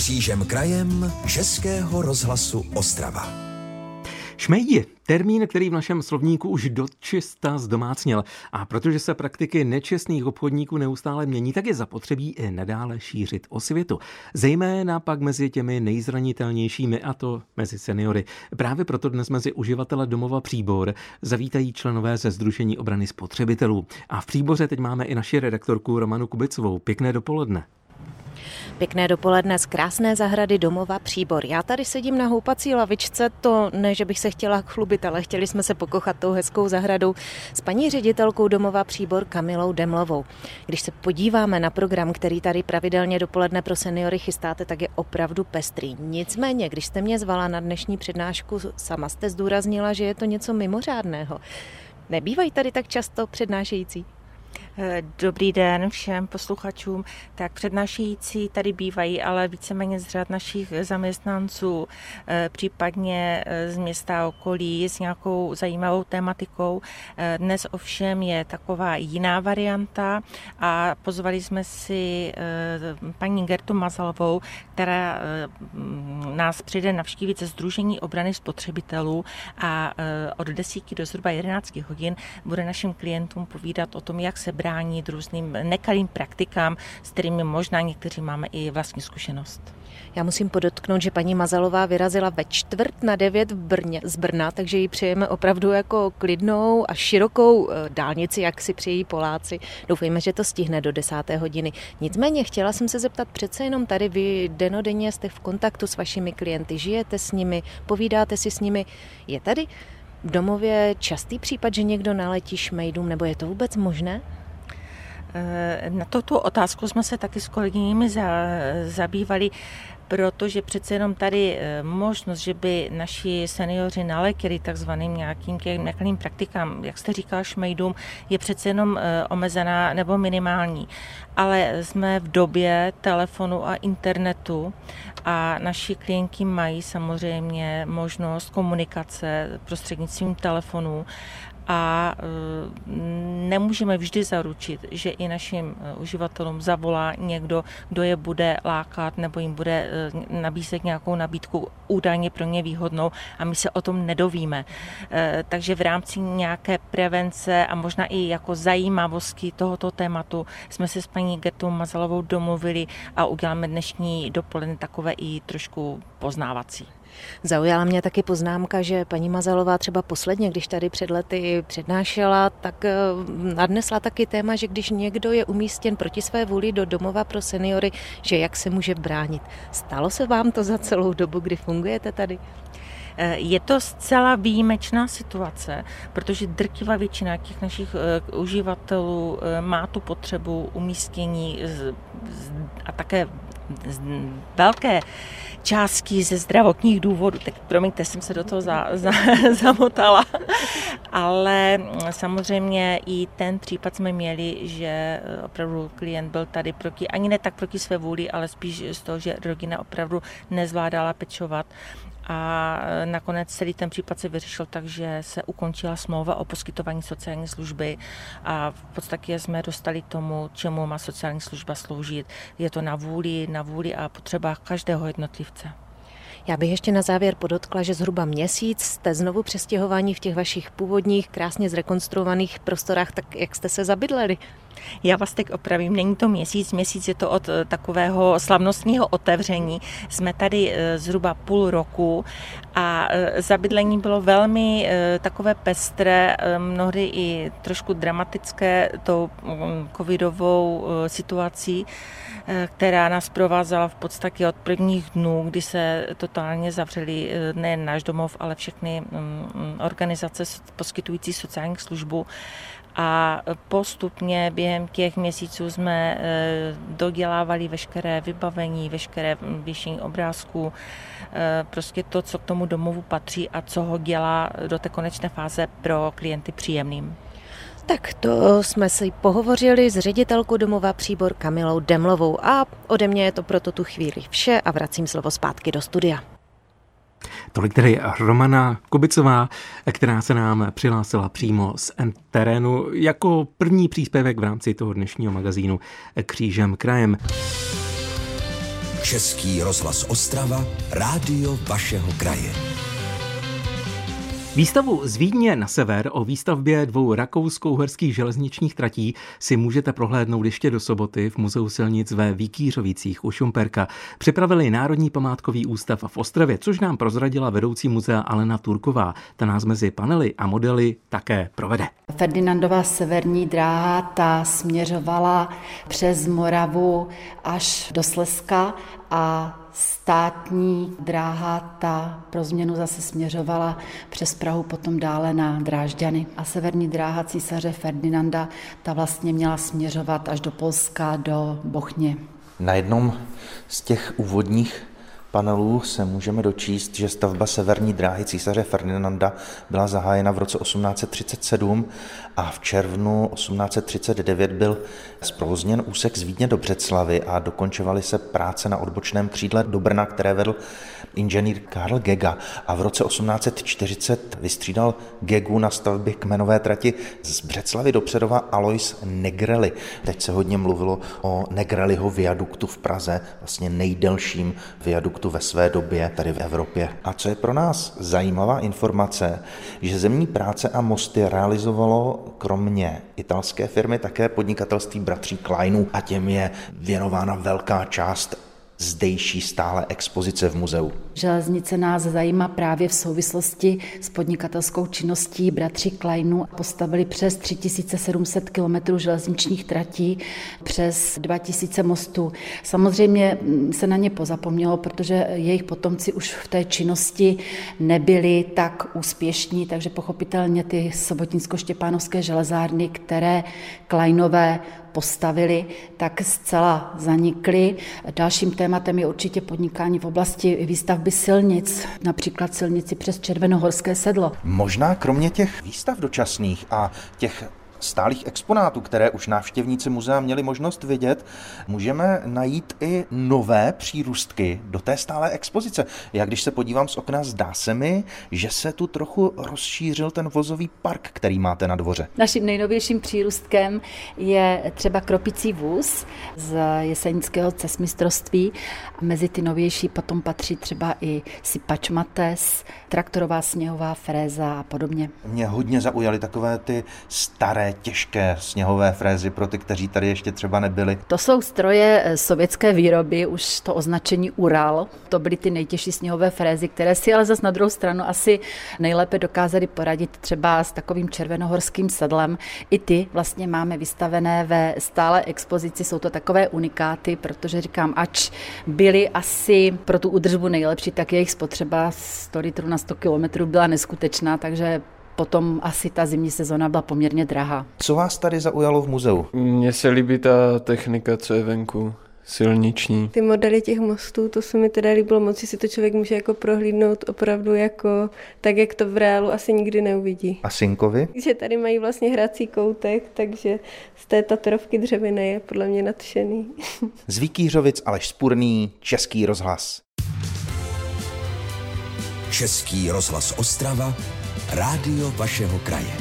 Křížem krajem Českého rozhlasu Ostrava. Šmejdi, termín, který v našem slovníku už dočista zdomácněl. A protože se praktiky nečestných obchodníků neustále mění, tak je zapotřebí i nadále šířit osvětu. Zejména pak mezi těmi nejzranitelnějšími, a to mezi seniory. Právě proto dnes mezi uživatele domova Příbor zavítají členové ze Združení obrany spotřebitelů. A v Příboře teď máme i naši redaktorku Romanu Kubicovou. Pěkné dopoledne. Pěkné dopoledne z krásné zahrady domova Příbor. Já tady sedím na houpací lavičce, to ne, že bych se chtěla chlubit, ale chtěli jsme se pokochat tou hezkou zahradou s paní ředitelkou domova Příbor Kamilou Demlovou. Když se podíváme na program, který tady pravidelně dopoledne pro seniory chystáte, tak je opravdu pestrý. Nicméně, když jste mě zvala na dnešní přednášku, sama jste zdůraznila, že je to něco mimořádného. Nebývají tady tak často přednášející? Eh, dobrý den všem posluchačům. Tak přednášející tady bývají, ale víceméně z řad našich zaměstnanců, eh, případně eh, z města okolí s nějakou zajímavou tématikou. Dnes ovšem je taková jiná varianta a pozvali jsme si paní Gertu Mazalovou, která nás přijde navštívit ze Združení obrany spotřebitelů a od 10 do zhruba 11 hodin bude našim klientům povídat o tom, jak se bránit různým nekalým praktikám, s kterými možná někteří máme i vlastní zkušenost. Já musím podotknout, že paní Mazalová vyrazila ve čtvrt na devět v Brně, z Brna, takže ji přejeme opravdu jako klidnou a širokou eh, dálnici, jak si přejí Poláci. Doufejme, že to stihne do desáté hodiny. Nicméně chtěla jsem se zeptat, přece jenom tady vy denodenně jste v kontaktu s vašimi klienty, žijete s nimi, povídáte si s nimi. Je tady v domově častý případ, že někdo naletí šmejdům, nebo je to vůbec možné? Eh, na tuto otázku jsme se taky s kolegyněmi za, zabývali, protože přece jenom tady eh, možnost, že by naši seniori naletěli takzvaným nějakým nekalým praktikám, jak jste říkala, šmejdům, je přece jenom eh, omezená nebo minimální. Ale jsme v době telefonu a internetu a naši klienti mají samozřejmě možnost komunikace prostřednictvím telefonu a e, nemůžeme vždy zaručit, že i našim e, uživatelům zavolá někdo, kdo je bude lákat nebo jim bude e, nabízet nějakou nabídku údajně pro ně výhodnou a my se o tom nedovíme. Takže v rámci nějaké prevence a možná i jako zajímavosti tohoto tématu jsme se s paní Gertou Mazalovou domluvili a uděláme dnešní dopoledne takové i trošku poznávací. Zaujala mě taky poznámka, že paní Mazalová třeba posledně, když tady před lety přednášela, tak eh, nadnesla taky téma, že když někdo je umístěn proti své vůli do domova pro seniory, že jak se může bránit. Stalo se vám to za celou dobu, kdy fungujete tady? Eh, je to zcela výjimečná situace, protože drtivá většina těch našich eh, uživatelů má tu potřebu umístění a také velké částky ze zdravotních důvodů. Tak promiňte, jsem se do toho za, za, zamotala. Ale samozřejmě i ten případ jsme měli, že opravdu klient byl tady proti, ani ne tak proti své vůli, ale spíš z toho, že rodina opravdu nezvládala pečovat a nakonec celý ten případ se vyřešil tak, že se ukončila smlouva o poskytování sociální služby a v podstatě jsme dostali tomu, čemu má sociální služba sloužit. Je to na vůli, na vůli a potřebách každého jednotlivce. Já bych ještě na závěr podotkla, že zhruba měsíc jste znovu přestěhováni v těch vašich původních, krásně zrekonstruovaných prostorách, tak jak jste se zabydleli? Já vás teď opravím, není to měsíc, měsíc je to od eh, takového slavnostního otevření. Jsme tady eh, zhruba půl roku a eh, zabydlení bylo velmi takové pestré, mnohdy i trošku dramatické tou mm, covidovou situací, která nás provázela v podstatě od prvních dnů, kdy se totálně zavřeli nejen náš domov, ale všechny mm, mm, organizace poskytující sociální službu a postupně během těch měsíců jsme eh, dodělávali veškeré vybavení, veškeré věšení obrázků, eh, prostě to, co k tomu domovu patří a co ho dělá do té konečné fáze pro klienty příjemným. Tak to jsme si pohovořili s ředitelkou domova Příbor Kamilou Demlovou a ode mě je to proto tu chvíli vše a vracím slovo zpátky do studia. Tolik tedy Romana Kubicová, která se nám přihlásila přímo z terénu jako první příspěvek v rámci toho dnešního magazínu Křížem krajem. Český rozhlas Ostrava, rádio vašeho kraje. Výstavu z Vídně na sever o výstavbě dvou rakousko-uherských železničních tratí si můžete prohlédnout ještě do soboty v Muzeu silnic ve Vikířovicích u Šumperka. Připravili Národní památkový ústav v Ostravě, což nám prozradila vedoucí muzea Alena Turková. Ta nás mezi panely a modely také provede. Ferdinandova severní dráha ta směřovala přes Moravu až do Slezska a státní dráha ta pro změnu zase směřovala přes Prahu potom dále na Drážďany. A severní dráha císaře Ferdinanda ta vlastně měla směřovat až do Polska, do Bochně. Na jednom z těch úvodních panelů se můžeme dočíst, že stavba severní dráhy císaře Ferdinanda byla zahájena v roce 1837 a v červnu 1839 byl zprovozněn úsek z Vídně do Břeclavy a dokončovaly se práce na odbočném křídle do Brna, které vedl inženýr Karl Gega a v roce 1840 vystřídal Gegu na stavbě kmenové trati z Břeclavy do Předova Alois Negrely. Teď se hodně mluvilo o Negreliho viaduktu v Praze, vlastně nejdelším viaduktu ve své době tady v Evropě. A co je pro nás zajímavá informace, že zemní práce a mosty realizovalo kromě italské firmy také podnikatelství bratří Kleinů a těm je věnována velká část zdejší stále expozice v muzeu. Železnice nás zajímá právě v souvislosti s podnikatelskou činností bratři Kleinu. Postavili přes 3700 km železničních tratí, přes 2000 mostů. Samozřejmě se na ně pozapomnělo, protože jejich potomci už v té činnosti nebyli tak úspěšní, takže pochopitelně ty sobotnicko-štěpánovské železárny, které Kleinové postavili, tak zcela zanikly. Dalším tématem je určitě podnikání v oblasti výstavby silnic, například silnici přes Červenohorské sedlo. Možná kromě těch výstav dočasných a těch stálých exponátů, které už návštěvníci muzea měli možnost vidět, můžeme najít i nové přírůstky do té stálé expozice. Já když se podívám z okna, zdá se mi, že se tu trochu rozšířil ten vozový park, který máte na dvoře. Naším nejnovějším přírůstkem je třeba kropicí vůz z jesenického cesmistrovství. Mezi ty novější potom patří třeba i sypač mates, traktorová sněhová fréza a podobně. Mě hodně zaujaly takové ty staré těžké sněhové frézy pro ty, kteří tady ještě třeba nebyli? To jsou stroje eh, sovětské výroby, už to označení Ural. To byly ty nejtěžší sněhové frézy, které si ale zase na druhou stranu asi nejlépe dokázali poradit třeba s takovým červenohorským sedlem. I ty vlastně máme vystavené ve stále expozici. Jsou to takové unikáty, protože říkám, ač byly asi pro tu údržbu nejlepší, tak jejich spotřeba 100 litrů na 100 kilometrů byla neskutečná, takže potom asi ta zimní sezona byla poměrně drahá. Co vás tady zaujalo v muzeu? Mně se líbí ta technika, co je venku silniční. Ty modely těch mostů, to se mi teda líbilo moc, že si to člověk může jako prohlídnout opravdu jako tak, jak to v reálu asi nikdy neuvidí. A synkovi? Že tady mají vlastně hrací koutek, takže z té Tatrovky dřevěné je podle mě nadšený. Z Vikířovic Aleš Spurný, Český rozhlas. Český rozhlas Ostrava, rádio vašeho kraje.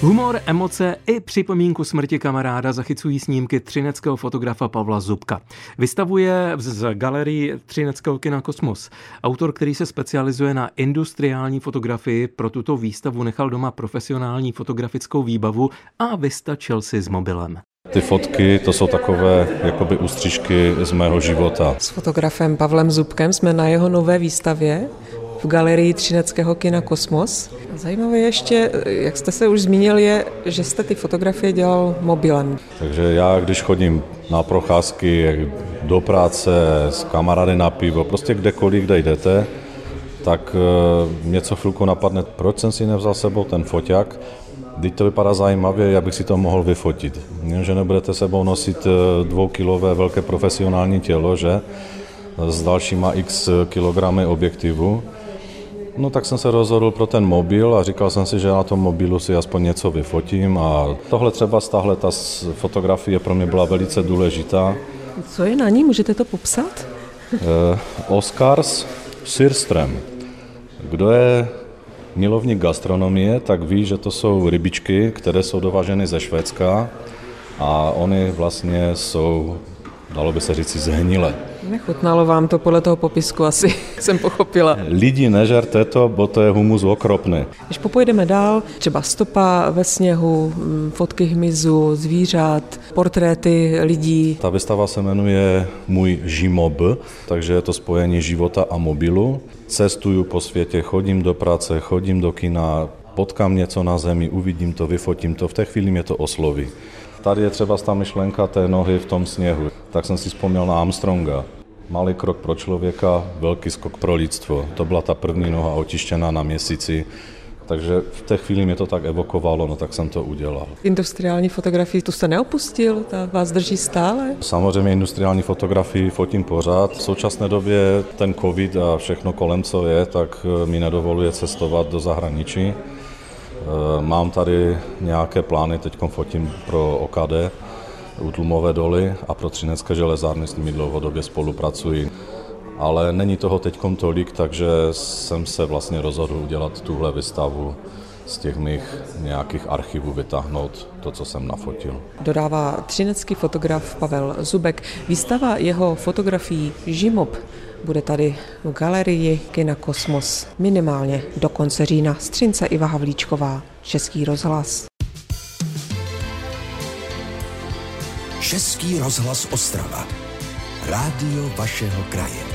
Humor, emoce i připomínku smrti kamaráda zachycují snímky třineckého fotografa Pavla Zubka. Vystavuje z galerii třineckého kina Kosmos. Autor, který se specializuje na industriální fotografii, pro tuto výstavu nechal doma profesionální fotografickou výbavu a vystačil si s mobilem. Ty fotky, to jsou takové jakoby ústřižky z mého života. S fotografem Pavlem Zubkem jsme na jeho nové výstavě v galerii Třineckého kina Kosmos. Zajímavé ještě, jak jste se už zmínil, je, že jste ty fotografie dělal mobilem. Takže já, když chodím na procházky do práce, s kamarády na pivo, prostě kdekoliv, kde jdete, tak e, něco chvilku napadne, proč jsem si nevzal sebou ten foťák, Teď to vypadá zajímavě, já bych si to mohl vyfotit. Že nebudete sebou nosit e, dvoukilové velké profesionální tělo, že? S dalšíma x kilogramy objektivu. No tak jsem se rozhodl pro ten mobil a říkal jsem si, že na tom mobilu si aspoň něco vyfotím a tohle třeba tahle ta fotografie pro mě byla velice důležitá. Co je na ní, můžete to popsat? Eh, Oscars Sirström. Kdo je milovník gastronomie, tak ví, že to jsou rybičky, které jsou dovaženy ze Švédska a oni vlastně jsou, dalo by se říct, zhnilé. Nechutnalo vám to podle toho popisku asi, jsem pochopila. Lidi nežerte to, bo to je humus okropný. Když popojdeme dál, třeba stopa ve sněhu, mm, fotky hmyzu, zvířat, portréty lidí. Ta výstava se jmenuje Můj žimob, takže je to spojení života a mobilu. Cestuju po světě, chodím do práce, chodím do kina, potkám něco na zemi, uvidím to, vyfotím to, v té chvíli mě to osloví. Tady je třeba ta myšlenka té nohy v tom sněhu. Tak jsem si vzpomněl na Armstronga. Malý krok pro člověka, velký skok pro lidstvo. To byla ta první noha otištěná na měsíci. Takže v té chvíli mě to tak evokovalo, no tak jsem to udělal. Industriální fotografii, tu jste neopustil, ta vás drží stále? Samozřejmě industriální fotografii fotím pořád. V současné době ten covid a všechno kolem, co je, tak mi nedovoluje cestovat do zahraničí. Eh, mám tady nějaké plány, teď fotím pro OKD, útlumové doly a pro Třinecké železárny s nimi dlouhodobě spolupracuji. Ale není toho teď tolik, takže jsem se vlastně rozhodl udělat tuhle výstavu z těch mých nějakých archivů vytáhnout to, co jsem nafotil. Dodává třinecký fotograf Pavel Zubek. Výstava jeho fotografií Žimob bude tady v galerii Kina Kosmos minimálně do konce října. Střince Iva Havlíčková, Český rozhlas. Český rozhlas Ostrava. Rádio vašeho kraje.